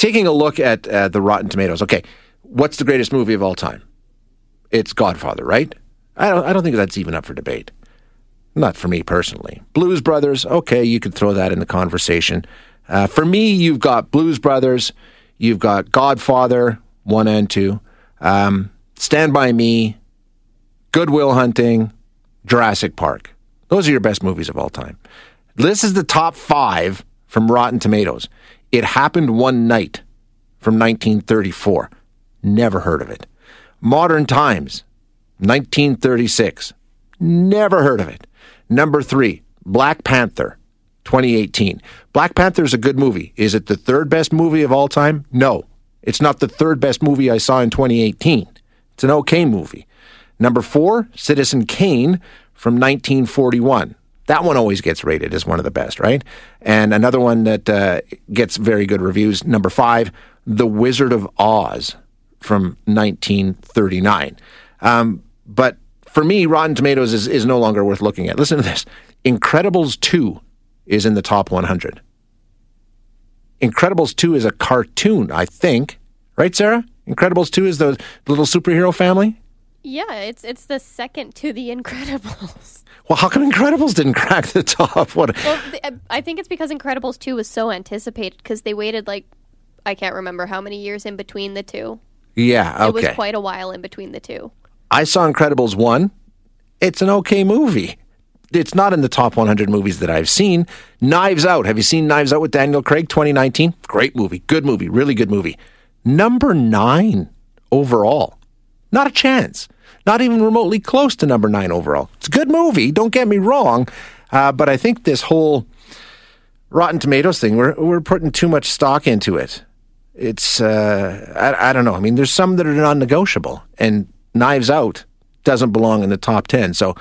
taking a look at uh, the Rotten Tomatoes. Okay, what's the greatest movie of all time? It's Godfather, right? I don't, I don't think that's even up for debate. Not for me personally. Blues Brothers, okay, you could throw that in the conversation. Uh, for me, you've got Blues Brothers, you've got Godfather, one and two, um, Stand By Me, Good Will Hunting, Jurassic Park. Those are your best movies of all time. This is the top five from Rotten Tomatoes. It happened one night from 1934. Never heard of it. Modern Times, 1936. Never heard of it. Number three, Black Panther, 2018. Black Panther is a good movie. Is it the third best movie of all time? No. It's not the third best movie I saw in 2018. It's an okay movie. Number four, Citizen Kane from 1941. That one always gets rated as one of the best, right? And another one that uh, gets very good reviews, number five, The Wizard of Oz from 1939. Um, but for me, Rotten Tomatoes is, is no longer worth looking at. Listen to this Incredibles 2 is in the top 100. Incredibles 2 is a cartoon, I think. Right, Sarah? Incredibles 2 is the little superhero family? Yeah, it's it's the second to the Incredibles. Well, how come Incredibles didn't crack the top? What? Well, uh, I think it's because Incredibles 2 was so anticipated because they waited like I can't remember how many years in between the two. Yeah, okay. It was quite a while in between the two. I saw Incredibles 1. It's an okay movie. It's not in the top 100 movies that I've seen. Knives Out. Have you seen Knives Out with Daniel Craig 2019? Great movie. Good movie. Really good movie. Number nine overall. Not a chance. Not even remotely close to number nine overall. It's a good movie. Don't get me wrong. Uh, but I think this whole Rotten Tomatoes thing, we're, we're putting too much stock into it. It's, uh, I, I don't know. I mean, there's some that are non negotiable. And Knives Out doesn't belong in the top 10. So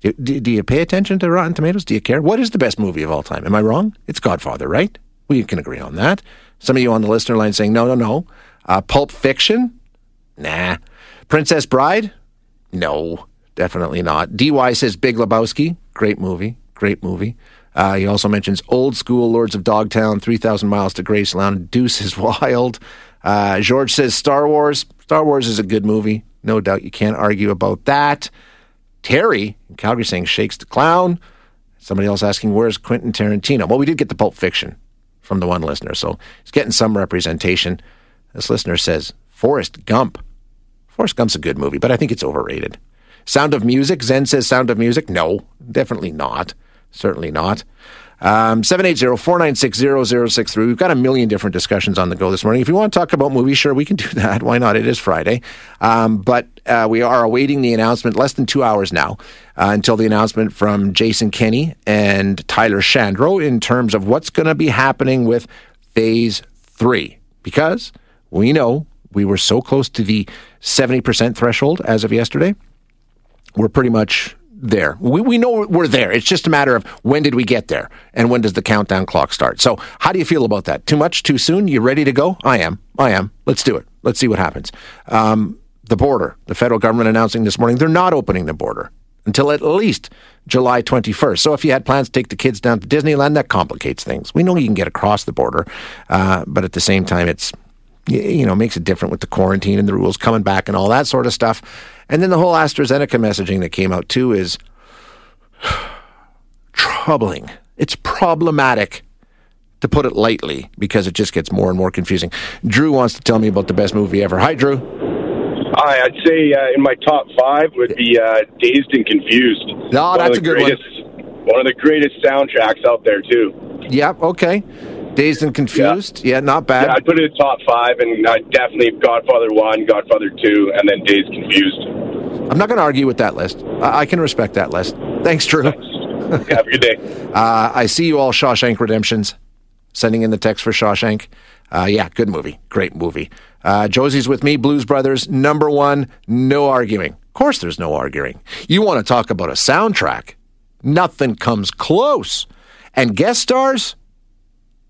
do, do, you pay attention to Rotten Tomatoes? Do you care? What is the best movie of all time? Am I wrong? It's Godfather, right? We can agree on that. Some of you on the listener line saying, no, no, no. Uh, Pulp Fiction? Nah. Princess Bride? No, definitely not. DY says Big Lebowski. Great movie. Great movie. Uh, he also mentions Old School, Lords of Dogtown, 3,000 Miles to Graceland, Deuce is Wild. Uh, George says Star Wars. Star Wars is a good movie. No doubt you can't argue about that. Terry in Calgary saying Shakes the Clown. Somebody else asking, where's Quentin Tarantino? Well, we did get the Pulp Fiction from the one listener, so he's getting some representation. This listener says, Forrest Gump. Forrest Gump's a good movie, but I think it's overrated. Sound of Music, Zen says Sound of Music. No, definitely not. Certainly not. Um, 780-496-0063. We've got a million different discussions on the go this morning. If you want to talk about movies, sure, we can do that. Why not? It is Friday. Um, but uh, we are awaiting the announcement, less than two hours now, uh, until the announcement from Jason Kenney and Tyler Shandro in terms of what's going to be happening with Phase 3. Because we know we were so close to the 70% threshold as of yesterday. We're pretty much there. We, we know we're there. It's just a matter of when did we get there and when does the countdown clock start. So, how do you feel about that? Too much? Too soon? You ready to go? I am. I am. Let's do it. Let's see what happens. Um, the border. The federal government announcing this morning they're not opening the border until at least July 21st. So, if you had plans to take the kids down to Disneyland, that complicates things. We know you can get across the border, uh, but at the same time, it's you know, makes it different with the quarantine and the rules coming back and all that sort of stuff. And then the whole AstraZeneca messaging that came out too is troubling. It's problematic, to put it lightly, because it just gets more and more confusing. Drew wants to tell me about the best movie ever. Hi, Drew. Hi, I'd say uh, in my top five would be uh, Dazed and Confused. No, that's a good greatest, one. One of the greatest soundtracks out there, too. Yep, okay. Dazed and Confused? Yeah, yeah not bad. Yeah, I'd put it in top five, and I'd definitely Godfather 1, Godfather 2, and then Dazed Confused. I'm not going to argue with that list. I, I, can respect that list. Thanks, Drew. Have a good day. Uh, I see you all Shawshank Redemptions, sending in the text for Shawshank. Uh, yeah, good movie. Great movie. Uh, Josie's with me, Blues Brothers, number one, no arguing. Of course, there's no arguing. You want to talk about a soundtrack? Nothing comes close. And guest stars?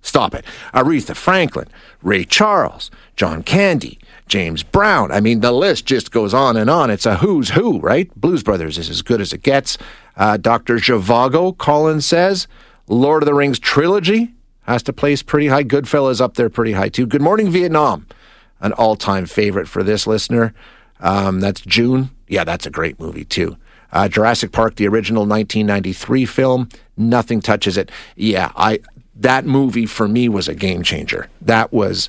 Stop it. Aretha Franklin, Ray Charles, John Candy, James Brown. I mean, the list just goes on and on. It's a who's who, right? Blues Brothers is as good as it gets. Uh, Dr. Zhivago, Collins says, Lord of the Rings trilogy, has to place pretty high. Goodfellas up there pretty high too. Good Morning Vietnam, an all-time favorite for this listener. Um, that's June. Yeah, that's a great movie too. Uh, Jurassic Park, the original 1993 film, nothing touches it. Yeah, I that movie for me was a game changer. That was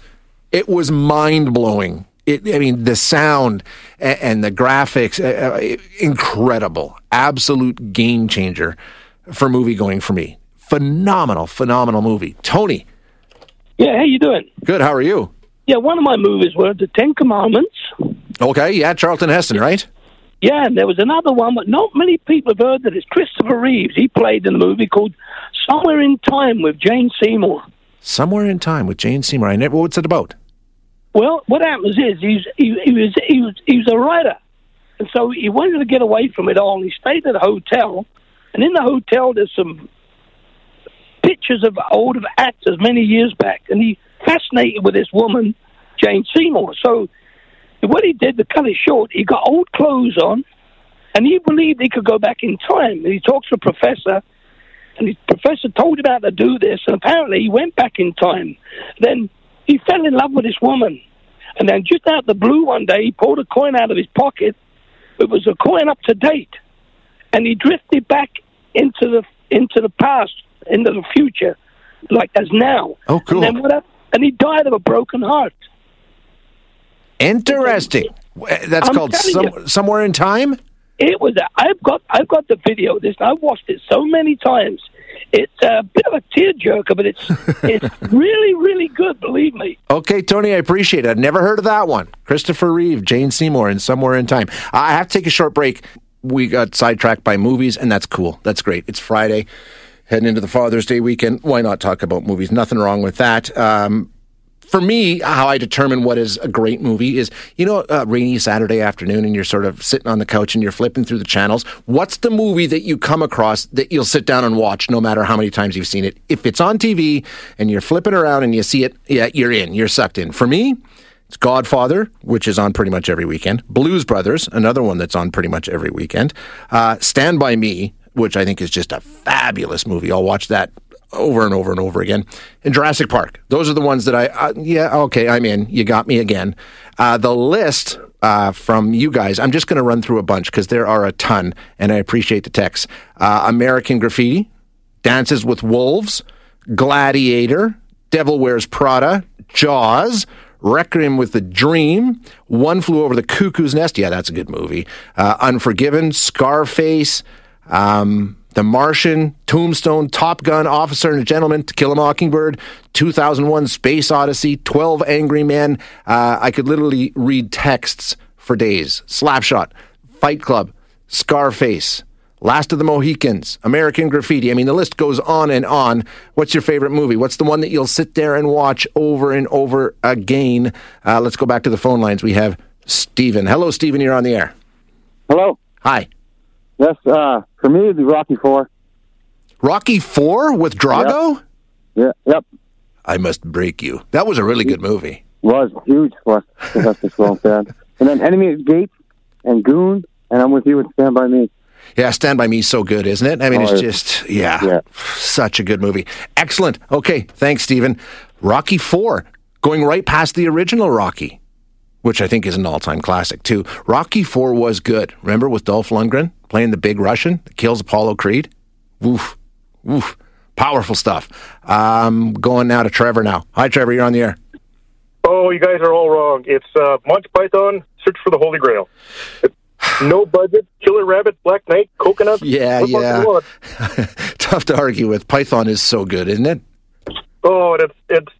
it was mind blowing. It, I mean, the sound and, and the graphics, uh, uh, incredible, absolute game changer for movie going for me. Phenomenal, phenomenal movie. Tony, Yeah, how you doing? good. How are you? Yeah, one of my movies were The Ten Commandments. Okay, yeah, Charlton Heston, right? Yeah, and there was another one, but not many people have heard that it's Christopher Reeves. He played in the movie called Somewhere in Time with Jane Seymour. Somewhere in Time with Jane Seymour. I never. What's it about? Well, what happens is he's, he, he was he was he was a writer, and so he wanted to get away from it all. He stayed at a hotel, and in the hotel there's some pictures of old actors many years back, and he fascinated with this woman, Jane Seymour. So what he did to cut it short, he got old clothes on, and he believed he could go back in time. And he talks to a professor, and the professor told him how to do this, and apparently he went back in time. Then he fell in love with this woman, and then just out the blue one day, he pulled a coin out of his pocket. It was a coin up to date, and he drifted back into the into the past, into the future, like as now. Oh, cool. And then what? And he died of a broken heart. Interesting. That's I'm called some, you. Somewhere in Time. It was. I've got. I've got the video of this. I've watched it so many times. It's a bit of a tearjerker, but it's it's really, really good. Believe me. Okay, Tony, I appreciate it. I've never heard of that one. Christopher Reeve, Jane Seymour, and Somewhere in Time. I have to take a short break. We got sidetracked by movies, and that's cool. That's great. It's Friday, heading into the Father's Day weekend. Why not talk about movies? Nothing wrong with that. Um, for me, how I determine what is a great movie is, you know, a rainy Saturday afternoon and you're sort of sitting on the couch and you're flipping through the channels. What's the movie that you come across that you'll sit down and watch no matter how many times you've seen it? If it's on TV and you're flipping around and you see it, yeah, you're in, you're sucked in. For me, it's Godfather, which is on pretty much every weekend. Blues Brothers, another one that's on pretty much every weekend. Uh, Stand By Me, which I think is just a fabulous movie. I'll watch that over and over and over again. And Jurassic Park. Those are the ones that I, uh, yeah, okay, I'm in. You got me again. Uh, the list uh, from you guys, I'm just going to run through a bunch because there are a ton, and I appreciate the text. Uh, American Graffiti, Dances with Wolves, Gladiator, Devil Wears Prada, Jaws, Requiem with the Dream, One Flew Over the Cuckoo's Nest. Yeah, that's a good movie. Uh, Unforgiven, Scarface, um, The Martian, Tombstone, Top Gun, Officer and a Gentleman, To Kill a Mockingbird, 2001 Space Odyssey, 12 Angry Men. Uh, I could literally read texts for days. Slapshot, Fight Club, Scarface, Last of the Mohicans, American Graffiti. I mean, the list goes on and on. What's your favorite movie? What's the one that you'll sit there and watch over and over again? Uh, let's go back to the phone lines. We have Stephen. Hello, Stephen. You're on the air. Hello. Hi. Yes, uh, for me, it'd be Rocky Four. Rocky Four with Drago? Yeah, yep, I must break you. That was a really good movie. was huge for Sylvester Stallone fan. And then Enemy at the Gate and Goon, and I'm with you with Stand By Me. Yeah, Stand By Me is so good, isn't it? I mean, Oh, it's it's- just, yeah, yeah. such a good movie. Excellent. Okay, thanks, Stephen. Rocky 4, going right past the original Rocky, which I think is an all time classic, too. Rocky 4 was good. Remember with Dolph Lundgren playing the big Russian that kills Apollo Creed? Woof, woof. Powerful stuff. Um, going now to Trevor now. Hi, Trevor, you're on the air. Oh, you guys are all wrong. It's uh, Monty Python, Search for the Holy Grail. No budget, Killer Rabbit, Black Knight, Coconut. Yeah, yeah. do you want? Tough to argue with. Python is so good, isn't it? Oh, and it's it's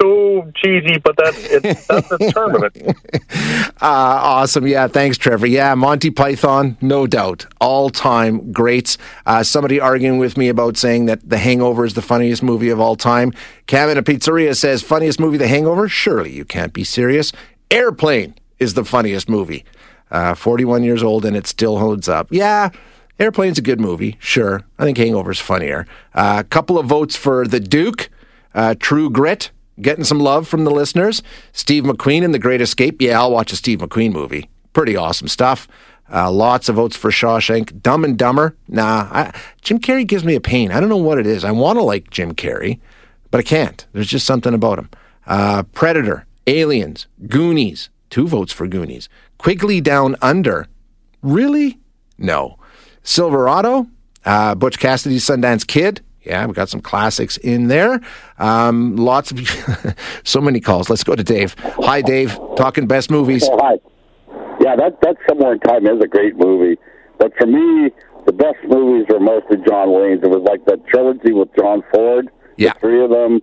so cheesy, but that's it's, that's the term of it. Uh, awesome. Yeah, thanks, Trevor. Yeah, Monty Python, no doubt. All time greats. Uh, somebody arguing with me about saying that The Hangover is the funniest movie of all time. Cam in a pizzeria says, funniest movie, The Hangover? Surely you can't be serious. Airplane is the funniest movie. Uh, 41 years old and it still holds up. Yeah, Airplane's a good movie, sure. I think Hangover's funnier. A couple of votes for The Duke, uh, True Grit, getting some love from the listeners. Steve McQueen in The Great Escape. Yeah, I'll watch a Steve McQueen movie. Pretty awesome stuff. Uh, lots of votes for Shawshank. Dumb and Dumber. Nah, I, Jim Carrey gives me a pain. I don't know what it is. I want to like Jim Carrey, but I can't. There's just something about him. Uh, Predator, Aliens, Goonies, two votes for Goonies. Quigley Down Under, really? No. Silverado, uh, Butch Cassidy's Sundance Kid. Yeah, we got some classics in there. Um, lots of, so many calls. Let's go to Dave. Hi, Dave. Talking best movies. Oh, hi. Yeah, that that's somewhere in time is a great movie. But for me, the best movies were mostly John Wayne's. It was like that trilogy with John Ford. Yeah. The three of them.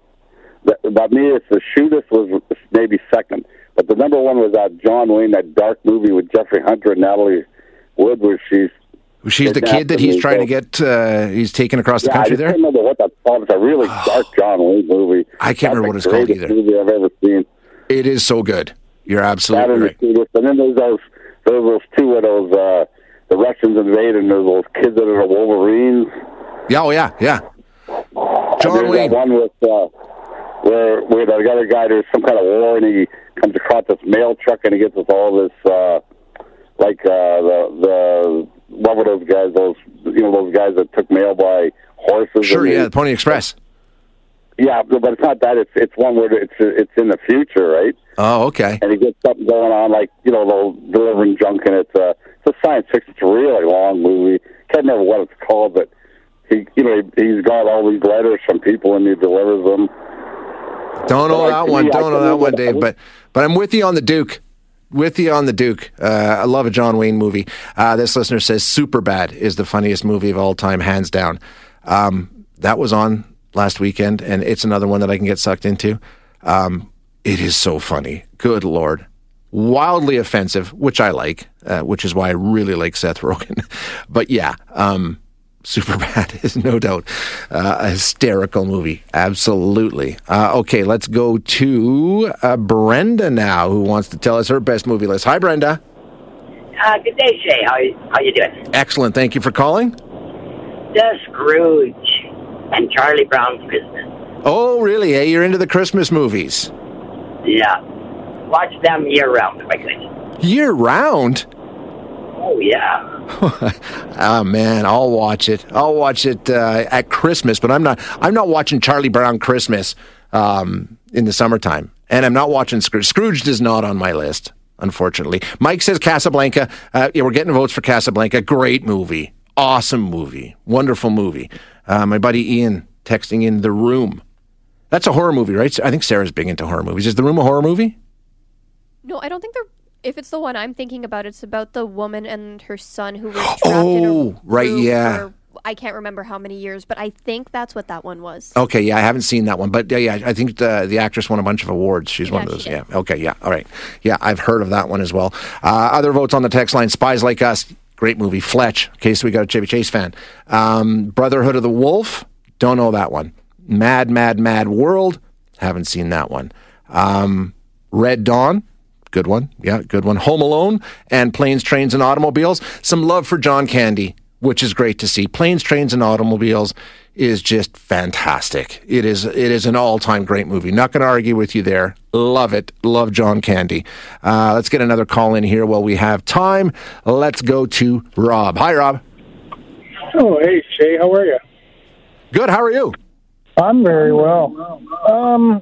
That, that me, it's the shootist was maybe second, but the number one was that John Wayne, that dark movie with Jeffrey Hunter and Natalie Wood, where she's She's the kid that he's trying to get. Uh, he's taken across the yeah, country I there. I can't remember what that's called. It's a really dark John Wayne movie. I can't remember what it's called either. Movie I've ever seen. It is so good. You're absolutely and the right. And then there's those there's those two of those uh, the Russians invade, and there's those kids that are the Wolverines. Yeah, oh yeah, yeah. John Wayne. one with uh, where where the other guy there's some kind of war, and he comes across this mail truck, and he gets us all this uh, like uh, the the what were those guys? Those you know those guys that took mail by horses. Sure, they- yeah, the Pony Express. yeah, but it's not that. It's it's one where it's it's in the future, right? Oh, okay. and he gets something going on, like you know, they'll delivering junk, and it's a it's a science fiction. It's a really long movie. Can't remember what it's called, but he you know he, he's got all these letters from people, and he delivers them. Don't know Like, that one. Don't know that one, Dave. But but I'm with you on the Duke. With you on the Duke. Uh, I love a John Wayne movie. Uh, this listener says Superbad is the funniest movie of all time, hands down. Um, that was on last weekend, and it's another one that I can get sucked into. Um, it is so funny. Good lord. Wildly offensive, which I like, uh, which is why I really like Seth Rogen. but yeah, um, Superbad is no doubt uh, a hysterical movie. Absolutely. Uh, okay, let's go to uh, Brenda now, who wants to tell us her best movie list. Hi, Brenda. Uh, good day, Shay. How you, how you doing? Excellent. Thank you for calling. The Scrooge and Charlie Brown's Christmas. Oh, really? Hey, you're into the Christmas movies Yeah. Watch them year round if I could. year round. Oh, yeah. oh man, I'll watch it. I'll watch it uh, at Christmas, but I'm not. I'm not watching Charlie Brown Christmas um, in the summertime, and I'm not watching Scrooge. Scrooge is not on my list, unfortunately. Mike says Casablanca. Uh, yeah, we're getting votes for Casablanca. Great movie, awesome movie, wonderful movie. Uh, my buddy Ian texting in the room. That's a horror movie, right? I think Sarah's big into horror movies. Is the room a horror movie? No, I don't think they're. If it's the one I'm thinking about, it's about the woman and her son who were trapped in a Oh, right, room yeah. for I can't remember how many years, but I think that's what that one was. Okay, yeah, I haven't seen that one, but yeah, yeah, I think the the actress won a bunch of awards. She's one of Yeah, those. she Yeah. did. Okay. Yeah. All right. Yeah, I've heard of that one as well. Uh, other votes on the text line: Spies Like Us, great movie. Fletch. Okay, so we got a Chevy Chase fan. Um, Brotherhood of the Wolf. Don't know that one. Mad, Mad, Mad World. Haven't seen that one. Um, Red Dawn. Good one. Yeah, good one. Home Alone and Planes, Trains, and Automobiles. Some love for John Candy, which is great to see. Planes, Trains, and Automobiles is just fantastic. It is it is an all time great movie. Not going to argue with you there. Love it. Love John Candy. Uh, let's get another call in here while we have time. Let's go to Rob. Hi, Rob. Oh, hey, Shay, how are you? Good. How are you? I'm very well. Um,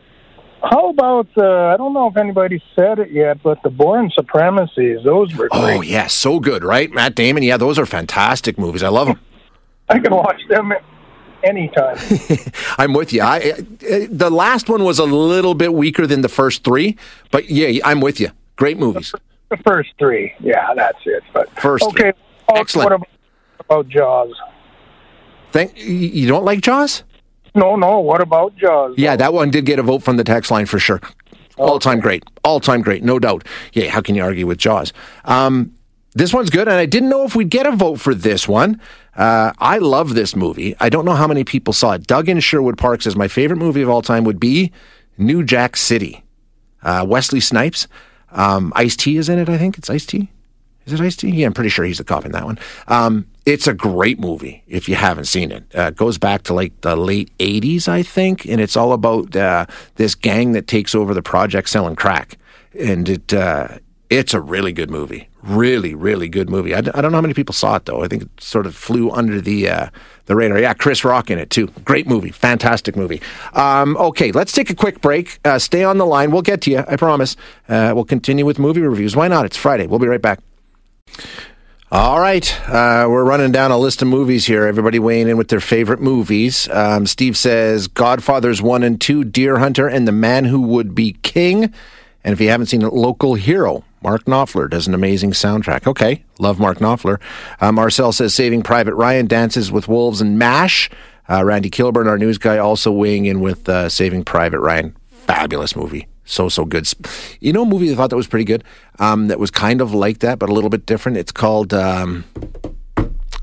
how about, uh, I don't know if anybody said it yet, but the Bourne Supremacies, those were great. Oh yeah, so good, right? Matt Damon. Yeah, those are fantastic movies. I love them. I can watch them anytime. I'm with you. I, I the last one was a little bit weaker than the first three, but yeah, I'm with you. Great movies. the first three, yeah, that's it. But First okay, what- Excellent. What about, about Jaws? Thank you you don't like Jaws? No, no. What about Jaws? Yeah, that one did get a vote from the text line for sure. All time great. All time great, no doubt. Yeah, how can you argue with Jaws? Um, this one's good, and I didn't know if we'd get a vote for this one. Uh, I love this movie. I don't know how many people saw it. Doug in Sherwood Park says my favorite movie of all time would be New Jack City. Uh, Wesley Snipes. Um, Ice T is in it, I think. It's Ice T. Is it Ice T? Yeah, I'm pretty sure he's the cop in that one. Um, it's a great movie if you haven't seen it. Uh, it goes back to like the late 80s, I think, and it's all about uh, this gang that takes over the project selling crack. And it uh, it's a really good movie. Really, really good movie. I, d- I don't know how many people saw it though. I think it sort of flew under the uh, the radar. Yeah, Chris Rock in it too. Great movie, fantastic movie. Um, okay, let's take a quick break. Uh, stay on the line. We'll get to you. I promise. Uh, we'll continue with movie reviews. Why not? It's Friday. We'll be right back. All right, uh, we're running down a list of movies here. Everybody weighing in with their favorite movies. Um, Steve says Godfather's one and two, Deer Hunter, and The Man Who Would Be King. And if you haven't seen it, Local Hero. Mark Knopfler does an amazing soundtrack. Okay, love Mark Knopfler. Uh, Marcel says Saving Private Ryan, Dances with Wolves, and MASH. Uh, Randy Kilburn, our news guy, also weighing in with uh, Saving Private Ryan. Fabulous movie. So, so good. You know, a movie I thought that was pretty good um, that was kind of like that, but a little bit different? It's called, um,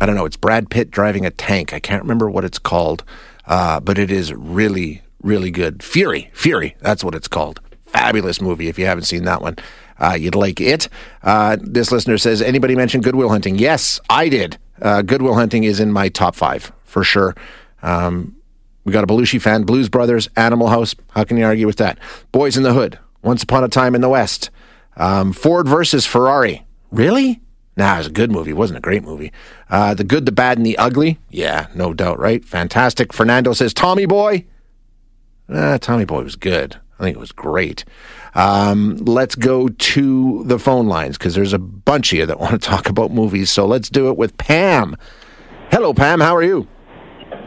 I don't know, it's Brad Pitt driving a tank. I can't remember what it's called, uh, but it is really, really good. Fury. Fury. That's what it's called. Fabulous movie if you haven't seen that one. Uh, you'd like it. Uh, this listener says, anybody mention Good Will Hunting? Yes, I did. Uh, Good Will Hunting is in my top five for sure. Um, we got a Belushi fan, Blues Brothers, Animal House. How can you argue with that? Boys in the Hood, Once Upon a Time in the West, um, Ford versus Ferrari. Really? Nah, it was a good movie. It wasn't a great movie. Uh, the Good, the Bad, and the Ugly. Yeah, no doubt, right? Fantastic. Fernando says Tommy Boy. Ah, Tommy Boy was good. I think it was great. Um, let's go to the phone lines because there's a bunch of you that want to talk about movies. So let's do it with Pam. Hello, Pam. How are you?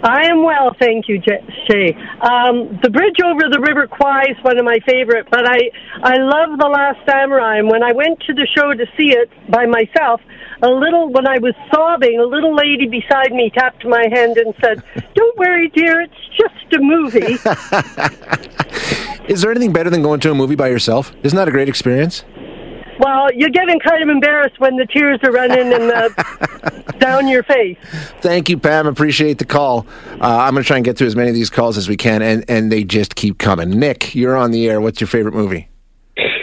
I am well, thank you, J- Shay. Um, the Bridge over the River Kwai is one of my favorite, but I I love The Last Samurai. And when I went to the show to see it by myself, a little when I was sobbing, a little lady beside me tapped my hand and said, "Don't worry, dear, it's just a movie." Is there anything better than going to a movie by yourself? Isn't that a great experience? Well, you're getting kind of embarrassed when the tears are running and uh, down your face. Thank you, Pam. Appreciate the call. Uh, I'm going to try and get through as many of these calls as we can, and, and they just keep coming. Nick, you're on the air. What's your favorite movie?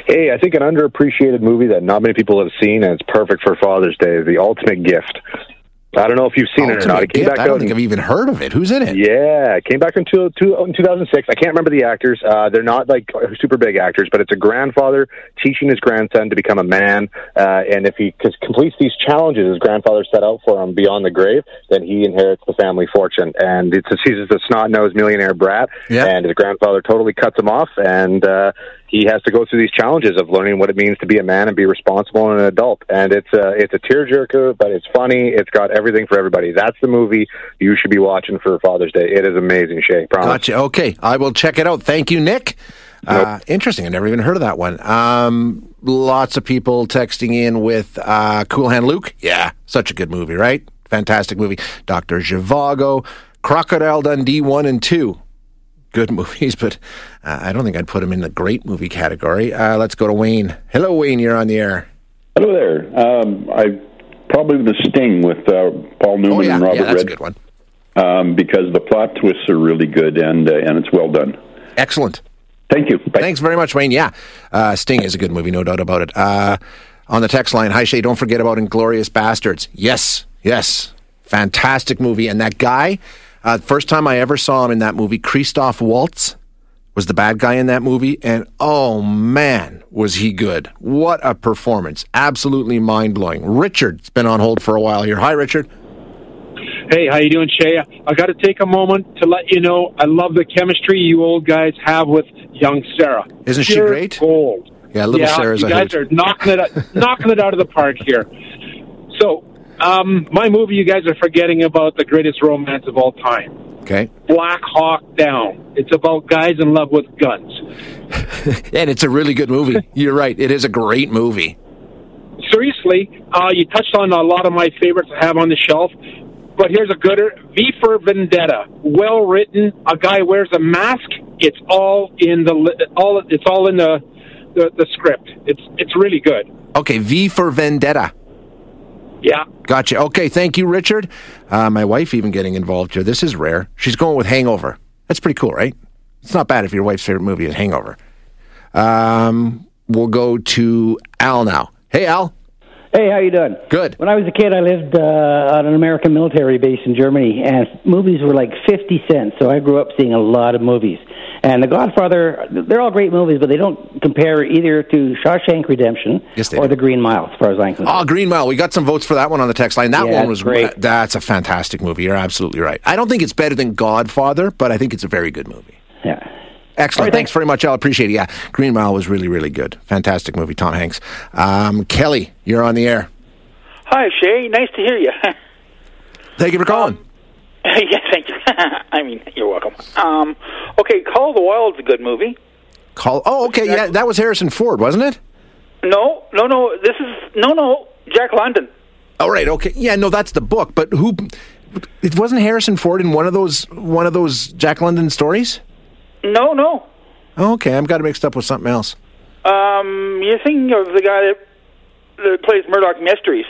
Hey, I think an underappreciated movie that not many people have seen, and it's perfect for Father's Day, is The Ultimate Gift. I don't know if you've seen it or not. It came Gift? back I don't think in- I've even heard of it. Who's in it? Yeah, it came back in, two, two, in 2006. I can't remember the actors. Uh, they're not like super big actors, but it's a grandfather teaching his grandson to become a man. Uh, and if he completes these challenges his grandfather set out for him beyond the grave, then he inherits the family fortune. And it's a, he's a snot nosed millionaire brat, Yeah. and his grandfather totally cuts him off. And uh, he has to go through these challenges of learning what it means to be a man and be responsible and an adult. And it's a it's a tearjerker, but it's funny. It's got everything for everybody. That's the movie you should be watching for Father's Day. It is amazing, Shay. Promise. Gotcha. Okay, I will check it out. Thank you, Nick. Uh, interesting. I never even heard of that one. Um, lots of people texting in with uh, Cool Hand Luke. Yeah, such a good movie, right? Fantastic movie. Doctor Zhivago, Crocodile Dundee one and two. Good movies, but uh, I don't think I'd put them in the great movie category. Uh, let's go to Wayne. Hello, Wayne. You're on the air. Hello there. Um, I probably the Sting with uh, Paul Newman Oh, yeah. and Robert Yeah, that's a good one. Um, because the plot twists are really good and uh, and it's well done. Excellent. Thank you. Thanks very much, Wayne. Yeah, uh, Sting is a good movie, no doubt about it. Uh, on the text line, hi Shay, don't forget about Inglourious Basterds. Yes, yes, fantastic movie. And that guy, uh, first time I ever saw him in that movie, Christoph Waltz was the bad guy in that movie, and oh man, was he good! What a performance! Absolutely mind blowing. Richard's been on hold for a while here. Hi, Richard. Hey, how you doing, Shay? I got to take a moment to let you know I love the chemistry you old guys have with young Sarah. Isn't she great? Gold. Yeah, little yeah, Sarah's you guys are knocking it knocking it out of the park here. Um, my movie, you guys are forgetting about the greatest romance of all time, Okay, Black Hawk Down. It's about guys in love with guns. and it's a really good movie. You're right; it is a great movie. seriously, uh, you touched on a lot of my favorites I have on the shelf. But here's a gooder: V for Vendetta. Well written. A guy wears a mask. It's all in the li- all. It's all in the the, the script. It's it's really good. Okay, V for Vendetta. Yeah. Gotcha. Okay, thank you, Richard. Uh, my wife even getting involved here. This is rare. She's going with Hangover. That's pretty cool, right? It's not bad if your wife's favorite movie is Hangover. Um, we'll go to Al now. Hey, Al. Hey, how you doing? Good. When I was a kid, I lived uh, on an American military base in Germany, and movies were like fifty cents. So I grew up seeing a lot of movies. And The Godfather, they're all great movies, but they don't compare either to Shawshank Redemption Yes, or do. The Green Mile, as far as I'm concerned. Oh, Green Mile. We got some votes for that one on the text line. That Yeah, one was great. That's a fantastic movie. You're absolutely right. I don't think it's better than Godfather, but I think it's a very good movie. Yeah. Excellent. All right, thanks very much. I'll appreciate it. Yeah, Green Mile was really, really good. Fantastic movie. Tom Hanks. Um, Kelly, you're on the air. Hi, Shay. Nice to hear you. Thank you for calling. yeah, thank you. I mean, you're welcome. Um, okay, Call of the Wild's a good movie. Call. Oh, okay. Yeah, that was Harrison Ford, wasn't it? No, no, no. This is no, no. Jack London. All right. Okay. Yeah. No, that's the book. But who? It wasn't Harrison Ford in one of those one of those Jack London stories. No, no. Oh, okay. I've got it mixed up with something else. Um, you're thinking of the guy that, that plays Murdoch Mysteries.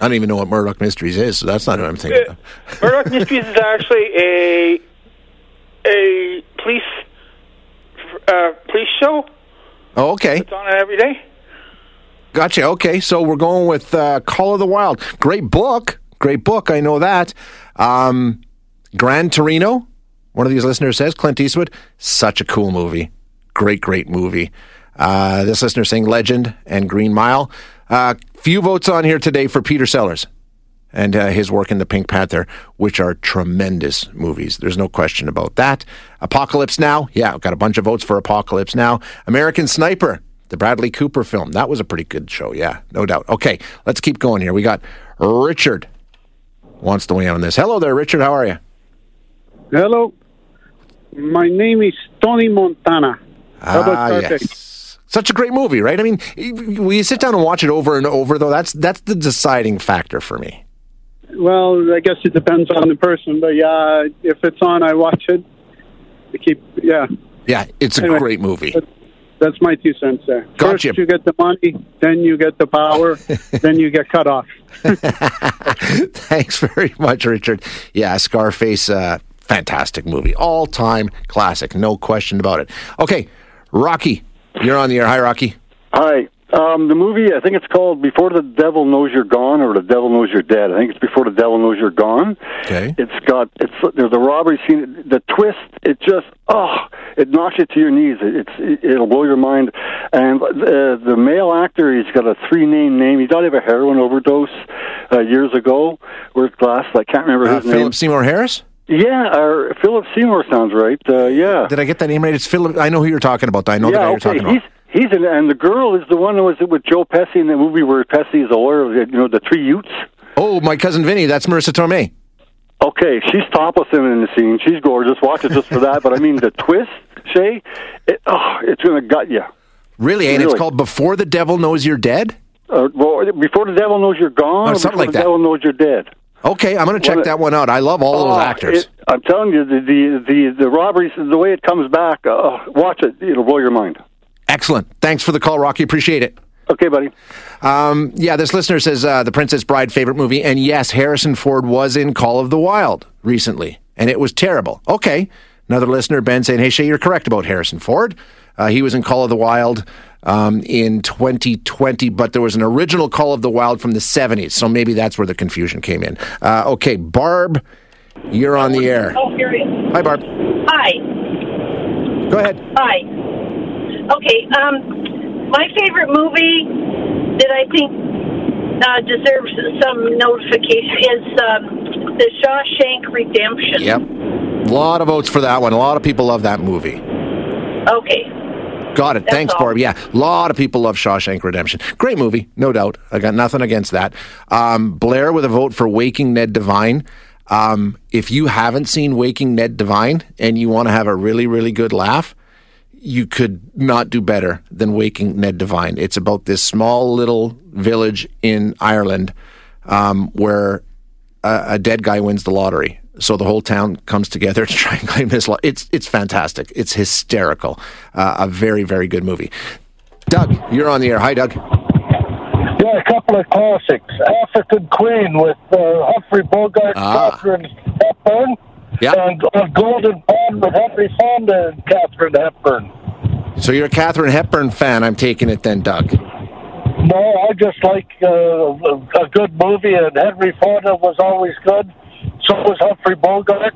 I don't even know what Murdoch Mysteries is, so that's not what I'm thinking. of. Murdoch Mysteries is actually a a police uh, police show. Oh, okay. It's on every day. Gotcha. Okay, so we're going with uh, Call of the Wild. Great book. Great book. I know that. Um, Gran Torino. One of these listeners says Clint Eastwood. Such a cool movie. Great, great movie. Uh, this listener saying Legend and Green Mile. Uh, few votes on here today for Peter Sellers and uh, his work in the Pink Panther, which are tremendous movies. There's no question about that. Apocalypse Now, yeah, I've got a bunch of votes for Apocalypse Now. American Sniper, the Bradley Cooper film, that was a pretty good show, yeah, no doubt. Okay, let's keep going here. We got Richard wants to weigh in on this. Hello there, Richard. How are you? Hello. My name is Tony Montana. How about Ah, yes. Such a great movie, right? I mean, when you sit down and watch it over and over, though, that's that's the deciding factor for me. Well, I guess it depends on the person, but yeah, if it's on, I watch it. I keep, yeah. Yeah, it's a Anyway, great movie. That's my two cents there. Gotcha. First, you get the money, then you get the power, then you get cut off. Thanks very much, Richard. Yeah, Scarface, uh, fantastic movie. All time classic, no question about it. Okay, Rocky, you're on the air. Hi, Rocky. Hi. Um, the movie, I think it's called Before the Devil Knows You're Gone or The Devil Knows You're Dead. I think it's Before the Devil Knows You're Gone. Okay. It's got, it's, there's a robbery scene. The twist, it just, oh, it knocks you to your knees. It, it's, it'll blow your mind. And uh, the male actor, he's got a three name name. He died of a heroin overdose uh, years ago. Wears glass. I can't remember Uh, his name. Philip Seymour Harris? Yeah, or Philip Seymour sounds right. Uh, yeah. Did I get that name right? It's Philip. I know who you're talking about. I know the yeah, guy you're talking about. He's he's in, and the girl is the one who was with Joe Pesci in the movie where Pesci is a lawyer. You know, the three Utes. Oh, my cousin Vinny. That's Marisa Tomei. Okay, she's topless in the scene. She's gorgeous. Watch it just for that. But I mean, the twist, Shay, it, oh, it's going to gut you. Really? And it's called Before the Devil Knows You're Dead? Uh, well, before the devil knows you're gone, Oh, or something before like the that. devil knows you're dead. Okay, I'm going to check Well, that one out. I love all Oh, those actors. it- I'm telling you, the the the, the robberies, the way it comes back, uh, watch it. It'll blow your mind. Excellent. Thanks for the call, Rocky. Appreciate it. Okay, buddy. Um, yeah, this listener says uh, the Princess Bride favorite movie, and yes, Harrison Ford was in Call of the Wild recently, and it was terrible. Okay, another listener, Ben, saying, "Hey, Shay, you're correct about Harrison Ford. Uh, he was in Call of the Wild um, in 2020, but there was an original Call of the Wild from the 70s, so maybe that's where the confusion came in. Uh, okay, Barb, you're on the air. Oh, here he is. Hi, Barb. Hi. Go ahead. Hi. Okay. Um, my favorite movie that I think uh, deserves some notification is um, the Shawshank Redemption. Yep. A lot of votes for that one. A lot of people love that movie. Okay. Got it. That's Thanks, all. Barb. Yeah, a lot of people love Shawshank Redemption. Great movie, no doubt. I got nothing against that. Um, Blair with a vote for Waking Ned Devine. Um, if you haven't seen Waking Ned Devine and you want to have a really, really good laugh, you could not do better than Waking Ned Devine. It's about this small little village in Ireland um, where a, a dead guy wins the lottery. So the whole town comes together to try and claim his lot. It's it's fantastic. It's hysterical. Uh, a very very good movie. Doug, you're on the air. Hi, Doug. Yeah, a couple of classics. African Queen with uh, Humphrey Bogart, Ah. Katharine Hepburn, Yeah. and uh, Golden Pond with Henry Fonda and Katharine Hepburn. So you're a Katharine Hepburn fan. I'm taking it then, Doug. No, I just like uh, a a good movie, and Henry Fonda was always good. So was Humphrey Bogart,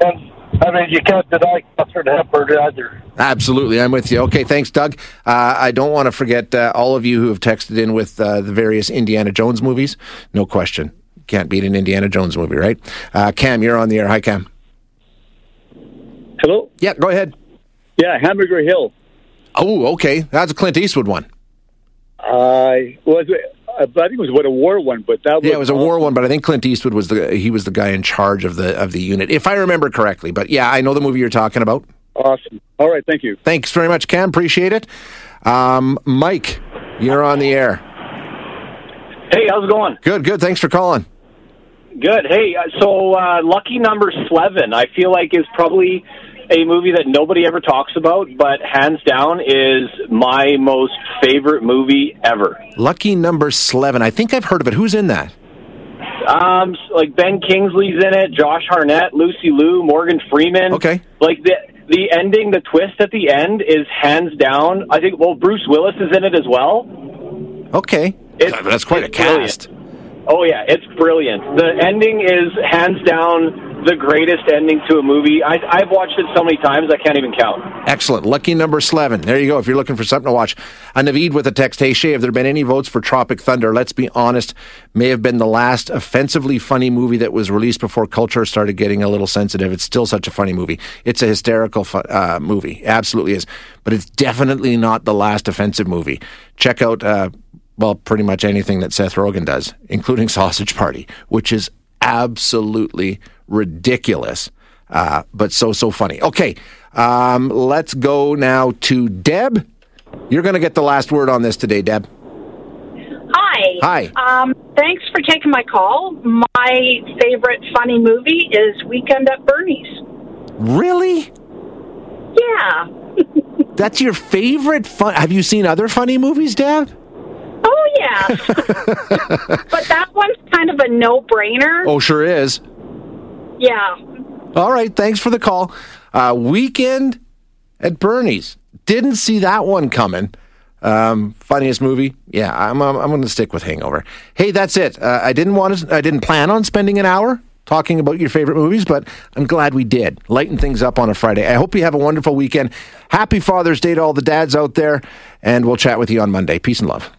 and I mean, you can't deny Katharine Hepburn either. Absolutely, I'm with you. Okay, thanks, Doug. Uh, I don't want to forget uh, all of you who have texted in with uh, the various Indiana Jones movies. No question, can't beat an Indiana Jones movie, right? Uh, Cam, you're on the air. Hi, Cam. Hello. Yeah, go ahead. Yeah, Hamburger Hill. Oh, okay, that's a Clint Eastwood one. I was. I think it was what a war one, but that was Yeah, it was a war one, but I think Clint Eastwood was the he was the guy in charge of the of the unit, if I remember correctly. But yeah, I know the movie you're talking about. awesome. All right, thank you. Thanks very much, Cam. Appreciate it. Um, Mike, you're on the air. Hey, how's it going? Good, good. Thanks for calling. Good. Hey, uh, so uh, Lucky Number Slevin, I feel like is probably a movie that nobody ever talks about, but hands down is my most favorite movie ever. Lucky Number Slevin. I think I've heard of it. Who's in that? Um, like Ben Kingsley's in it, Josh Hartnett, Lucy Liu, Morgan Freeman. Okay. Like the the ending, the twist at the end is hands down. I think. Well, Bruce Willis is in it as well. Okay, It's, that's quite a it's brilliant. cast. Oh yeah, it's brilliant. The ending is hands down the greatest ending to a movie. I, I've watched it so many times I can't even count. Excellent. Lucky Number Slevin. There you go. If you're looking for something to watch. A Naveed with a text. Hey, Shay, have there been any votes for Tropic Thunder? Let's be honest. May have been the last offensively funny movie that was released before culture started getting a little sensitive. It's still such a funny movie. It's a hysterical fu- uh, movie. Absolutely is. But it's definitely not the last offensive movie. Check out, uh, well, pretty much anything that Seth Rogen does, including Sausage Party, which is absolutely ridiculous, uh, but so, so funny. Okay, um, let's go now to Deb. You're going to get the last word on this today, Deb. Hi. Hi. Um, thanks for taking my call. My favorite funny movie is Weekend at Bernie's. Really? Yeah. That's your favorite fun? Have you seen other funny movies, Deb? Oh, yeah. but that one's kind of a no brainer. Oh, sure is. Yeah. All right, thanks for the call. Uh, weekend at Bernie's. Didn't see that one coming. Um, funniest movie? Yeah, I'm I'm, I'm going to stick with Hangover. Hey, that's it. Uh, I didn't want to. I didn't plan on spending an hour talking about your favorite movies, but I'm glad we did. Lighten things up on a Friday. I hope you have a wonderful weekend. Happy Father's Day to all the dads out there, and we'll chat with you on Monday. Peace and love.